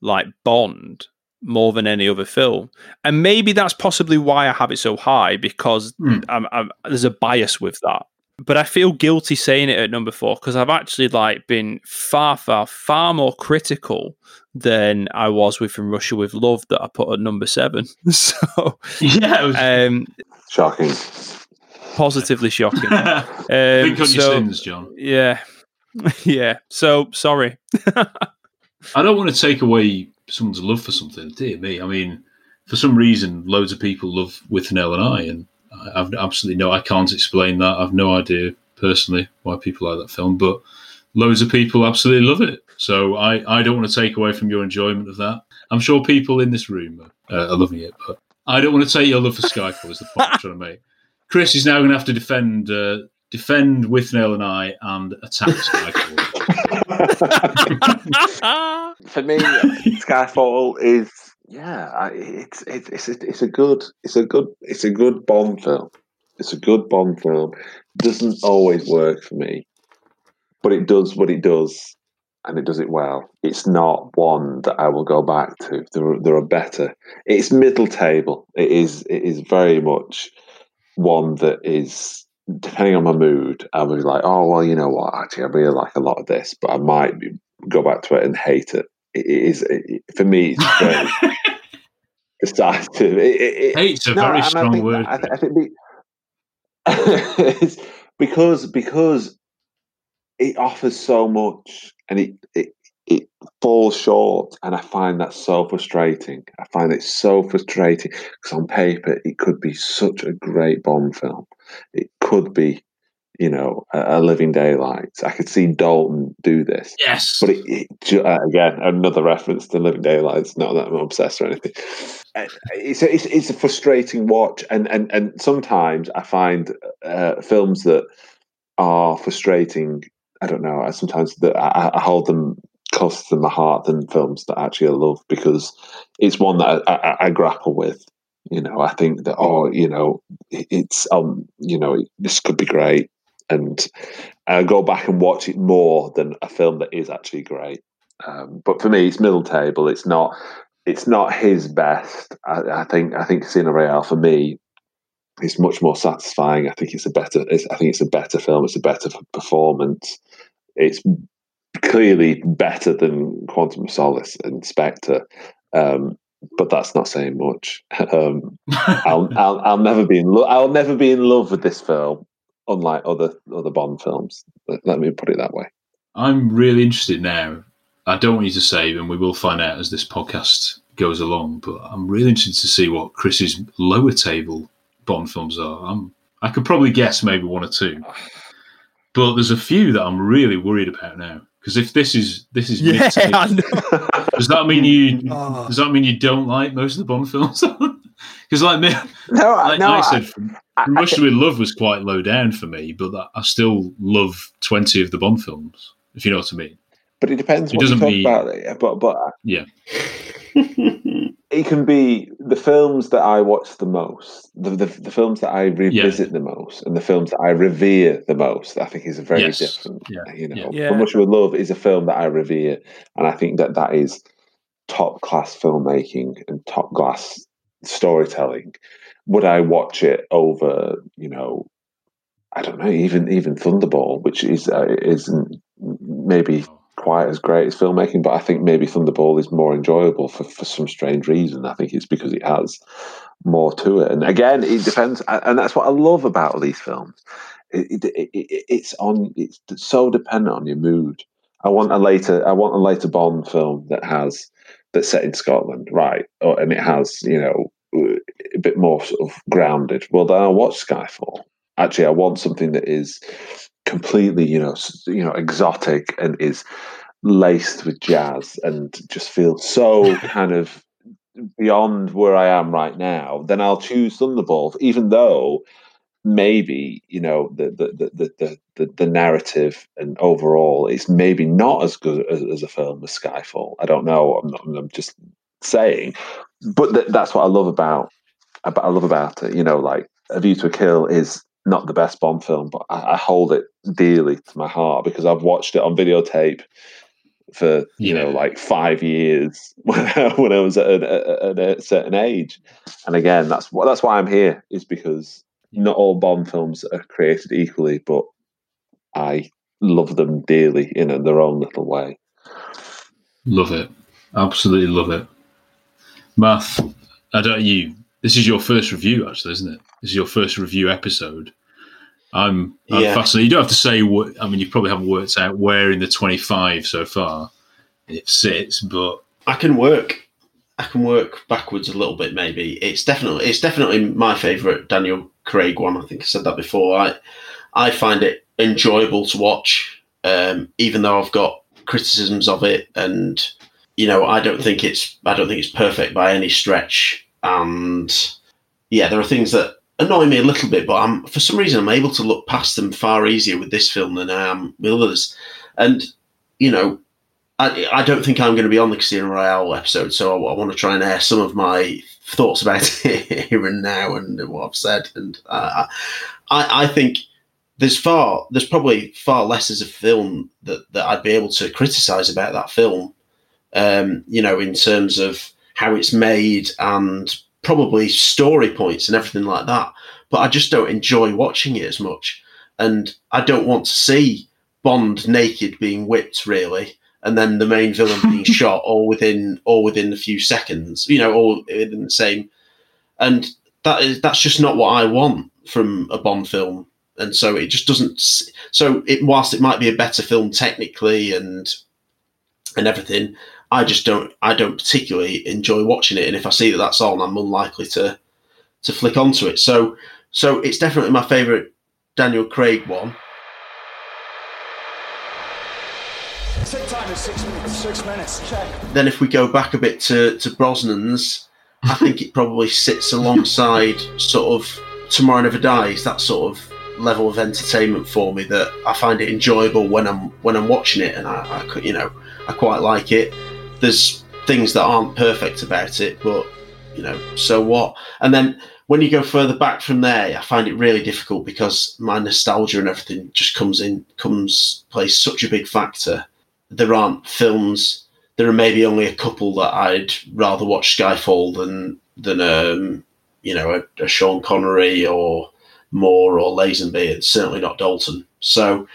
like Bond more than any other film. And maybe that's possibly why I have it so high because mm. I'm, I'm, there's a bias with that. But I feel guilty saying it at number four because I've actually like been far, far, far more critical than I was with From Russia with Love that I put at number seven. so yeah, was... um, shocking, positively shocking. um, Think on so, your sins, John. Yeah, yeah. So sorry. I don't want to take away someone's love for something. Dear me, I mean, for some reason, loads of people love Withnail and I, and I've absolutely no, I can't explain that. I've no idea personally why people like that film, but loads of people absolutely love it. So I, I don't want to take away from your enjoyment of that. I'm sure people in this room are, are loving it, but I don't want to take your love for Skyfall. Is the point I'm trying to make. Chris is now going to have to defend uh, defend Withnail and I and attack Skyfall. For me, Skyfall is yeah, it's it's it's a, it's a good it's a good it's a good Bond film. It's a good Bond film. Doesn't always work for me, but it does what it does, and it does it well. It's not one that I will go back to. There are, there are better. It's middle table. It is. It is very much one that is depending on my mood. I'll be like, oh well, you know what? Actually, I really like a lot of this, but I might be, go back to it and hate it. It is it, for me. It's very decisive. It, it, Hate's a very and I strong think- word. I, I think be- it's because because it offers so much and it, it it falls short and I find that so frustrating. I find it so frustrating because on paper it could be such a great Bond film. It could be, you know, a, a Living Daylights. I could see Dalton do this. Yes. But it, it, uh, again, another reference to Living Daylights. Not that I'm obsessed or anything. It's a, it's, it's a frustrating watch, and and and sometimes I find uh, films that are frustrating. I don't know. I sometimes that I, I hold them closer to my heart than films that actually I love because it's one that I, I, I grapple with. You know, I think that oh, you know, it's um, you know, this could be great, and I go back and watch it more than a film that is actually great. Um, but for me, it's middle table. It's not. It's not his best. I, I think. I think Casino Royale for me is much more satisfying. I think it's a better. It's, I think it's a better film. It's a better performance. It's clearly better than Quantum of Solace and Spectre. Um, but that's not saying much. Um, I'll, I'll, I'll never be in. Lo- I'll never be in love with this film, unlike other other Bond films. Let, let me put it that way. I'm really interested now. I don't want you to say, and we will find out as this podcast goes along. But I'm really interested to see what Chris's lower table Bond films are. I'm, I could probably guess maybe one or two, but there's a few that I'm really worried about now. Because if this is this is Yeah, mid-table, I know. does that mean you Oh. does that mean you don't like most of the Bond films? Because like me, No, like no, I said, I- said, from, from Russia with Love was quite low down for me, but that, I still love twenty of the Bond films. If you know what I mean. But it depends It what you doesn't talk mean- about. It. But but uh, Yeah. it can be the films that I watch the most, the the, the films that I revisit the most, and the films that I revere the most. I think is a very Yes. different. Yeah. You know, Yeah. From Russia with Love is a film that I revere, and I think that that is top class filmmaking and top class storytelling. Would I watch it over, you know, I don't know, even even Thunderball, which is uh, isn't maybe quite as great as filmmaking, but I think maybe Thunderball is more enjoyable for, for some strange reason. I think it's because it has more to it. And again, it depends, and that's what I love about these films. It, it, it, it- it's on. It's so dependent on your mood. I want a later. I want a later Bond film that has that's set in Scotland, right? Or, and it has you know a bit more sort of grounded. Well, then I'll watch Skyfall. Actually, I want something that is completely, you know, you know, exotic and is laced with jazz and just feels so kind of beyond where I am right now. Then I'll choose Thunderball, even though maybe you know the the the the, the, the, narrative and overall is maybe not as good as, as a film as Skyfall. I don't know. I'm, not, I'm just saying, but th- that's what I love about I love about it. You know, like A View to a Kill is not the best Bond film, but I, I hold it dearly to my heart because I've watched it on videotape for you know like five years when I, when I was at, a, at a certain age. And again, that's what that's why I'm here is because not all Bond films are created equally, but I love them dearly in their own little way. Love it. Absolutely love it. Math, I don't you. This is your first review, actually, isn't it? This is your first review episode. I'm, I'm Yeah. fascinated. You don't have to say what. I mean, you probably haven't worked out where in the 25 so far it sits, but I can work. I can work backwards a little bit. Maybe it's definitely it's definitely my favourite Daniel Craig one. I think I said that before. I I find it enjoyable to watch, um, even though I've got criticisms of it, and you know I don't think it's I don't think it's perfect by any stretch. And yeah, there are things that annoy me a little bit, but I'm for some reason I'm able to look past them far easier with this film than I am with others. And you know, I, I don't think I'm going to be on the Casino Royale episode, so I, I want to try and air some of my thoughts about it here and now and what I've said, and uh, I, I think there's far there's probably far less as a film that, that I'd be able to criticize about that film. Um, you know, in terms of how it's made and probably story points and everything like that. But I just don't enjoy watching it as much, and I don't want to see Bond naked being whipped really, and then the main villain being shot all within all within a few seconds. You know, all within the same, and that is that's just not what I want from a Bond film. And so it just doesn't. So it whilst it might be a better film technically and and everything, I just don't I don't particularly enjoy watching it. And if I see that that's on, I'm unlikely to to flick onto it. So so it's definitely my favourite Daniel Craig one. Set time is six minutes. Six minutes. Check. Then if we go back a bit to, to Brosnan's, I think it probably sits alongside sort of Tomorrow Never Dies, that sort of level of entertainment for me that I find it enjoyable when I'm when I'm watching it and I, I you know I quite like it. There's things that aren't perfect about it, but you know, so what? And then when you go further back from there, I find it really difficult because my nostalgia and everything just comes in, comes plays such a big factor. There aren't films. There are maybe only a couple that I'd rather watch Skyfall than than um, you know a, a Sean Connery or Moore or Lazenby. It's certainly not Dalton. So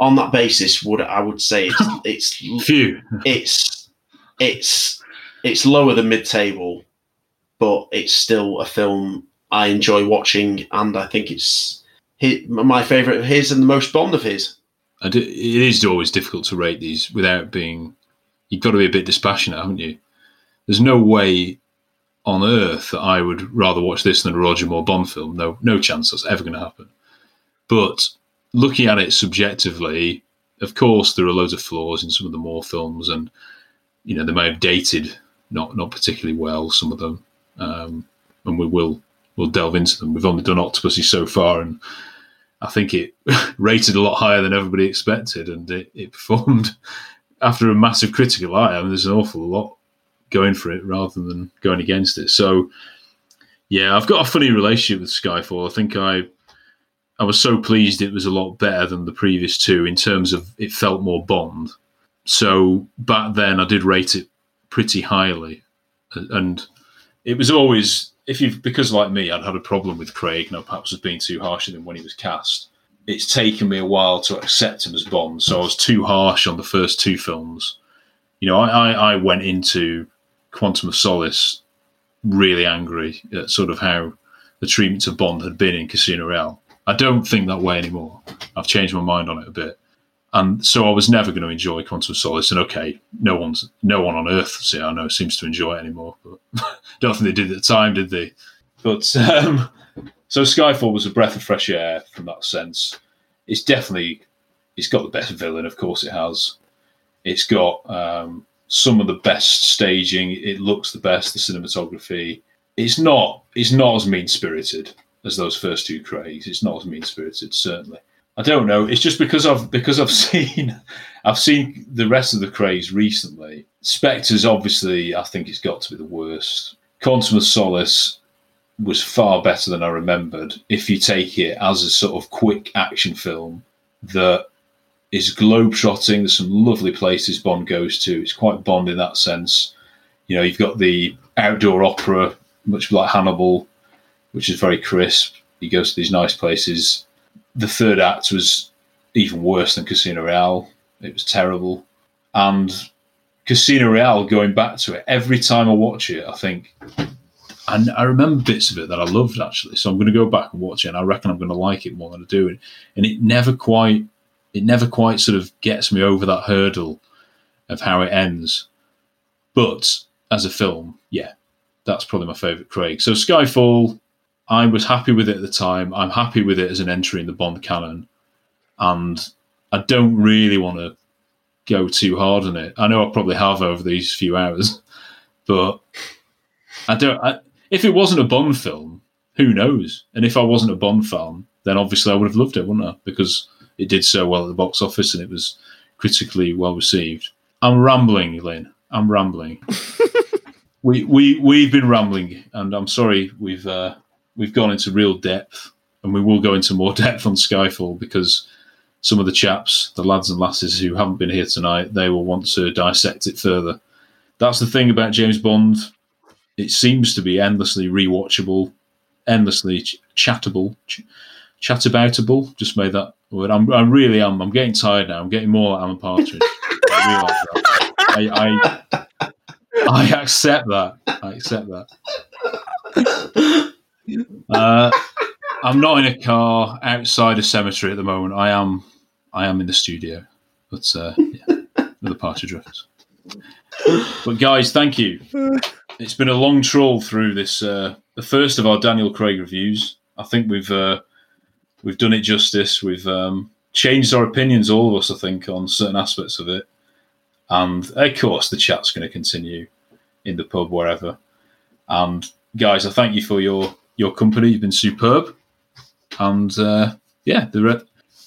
on that basis, would I would say it's it's Phew. it's it's it's lower than mid table, but it's still a film I enjoy watching, and I think it's hi my favourite of his and the most Bond of his. Do, it is always difficult to rate these without being. You've got to be a bit dispassionate, haven't you? There's no way on earth that I would rather watch this than a Roger Moore Bond film. No, no chance that's ever going to happen. But looking at it subjectively, of course, there are loads of flaws in some of the Moore films, and you know they may have dated not not particularly well some of them, um, and we will we'll delve into them. We've only done Octopussy so far, and I think it rated a lot higher than everybody expected, and it, it performed after a massive critical eye. I mean, there's an awful lot going for it rather than going against it. So, yeah, I've got a funny relationship with Skyfall. I think I I was so pleased it was a lot better than the previous two in terms of it felt more Bond. So back then I did rate it pretty highly, and it was always if you because like me I'd had a problem with Craig, and I perhaps was being too harsh on him when he was cast. It's taken me a while to accept him as Bond, so I was too harsh on the first two films. You know, I, I, I went into Quantum of Solace really angry at sort of how the treatment of Bond had been in Casino Royale. I don't think that way anymore. I've changed my mind on it a bit. And so I was never going to enjoy Quantum Solace. And okay, no one's no one on earth, see, I know, seems to enjoy it anymore. But don't think they did at the time, did they? But um, so Skyfall was a breath of fresh air from that sense. It's definitely it's got the best villain, of course it has. It's got um, some of the best staging. It looks the best. The cinematography. It's not. It's not as mean spirited as those first two Craigs. It's not as mean spirited, certainly. I don't know. It's just because I've because I've seen I've seen the rest of the Craigs recently. Spectres, obviously I think it's got to be the worst. Quantum of Solace was far better than I remembered. If you take it as a sort of quick action film that is globetrotting. There's some lovely places Bond goes to. It's quite Bond in that sense. You know, you've got the outdoor opera, much like Hannibal, which is very crisp. He goes to these nice places. The third act was even worse than Casino Royale. It was terrible. And Casino Royale, going back to it, every time I watch it, I think, and I remember bits of it that I loved actually. So I'm going to go back and watch it, and I reckon I'm going to like it more than I do. And it never quite it never quite sort of gets me over that hurdle of how it ends. But as a film, yeah, that's probably my favourite Craig. So Skyfall, I was happy with it at the time. I'm happy with it as an entry in the Bond canon. And I don't really want to go too hard on it. I know I probably have over these few hours, but I don't. I, if it wasn't a Bond film, who knows? And if I wasn't a Bond fan, then obviously I would have loved it, wouldn't I? Because it did so well at the box office and it was critically well received. I'm rambling, Lynn. I'm rambling. we we we've been rambling, and I'm sorry we've uh, we've gone into real depth, and we will go into more depth on Skyfall because some of the chaps, the lads and lasses who haven't been here tonight, they will want to dissect it further. That's the thing about James Bond. It seems to be endlessly rewatchable, endlessly ch- chattable, ch- chataboutable. Just made that word. I'm, I really am. I'm getting tired now. I'm getting more Alan Partridge. I, I, I, I accept that. I accept that. Uh, I'm not in a car outside a cemetery at the moment. I am. I am in the studio, but uh, yeah, the party drift. But guys, thank you. It's been a long troll through this. Uh, the first of our Daniel Craig reviews. I think we've uh, we've done it justice. We've um, changed our opinions, all of us. I think on certain aspects of it, and of course, the chat's going to continue in the pub wherever. And guys, I thank you for your your company. You've been superb, and uh, yeah, the re-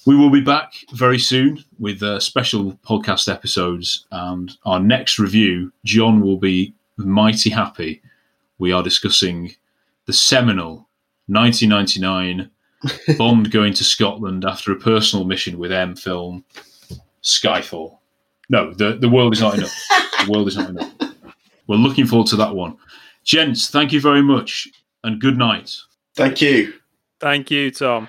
we will be back very soon with uh, special podcast episodes. And our next review, John will be mighty happy. We are discussing the seminal 1999 Bond going to Scotland after a personal mission with M film Skyfall. No, the, the world is not enough. The world is not enough. We're looking forward to that one. Gents, thank you very much and good night. Thank you. Thank you, Tom.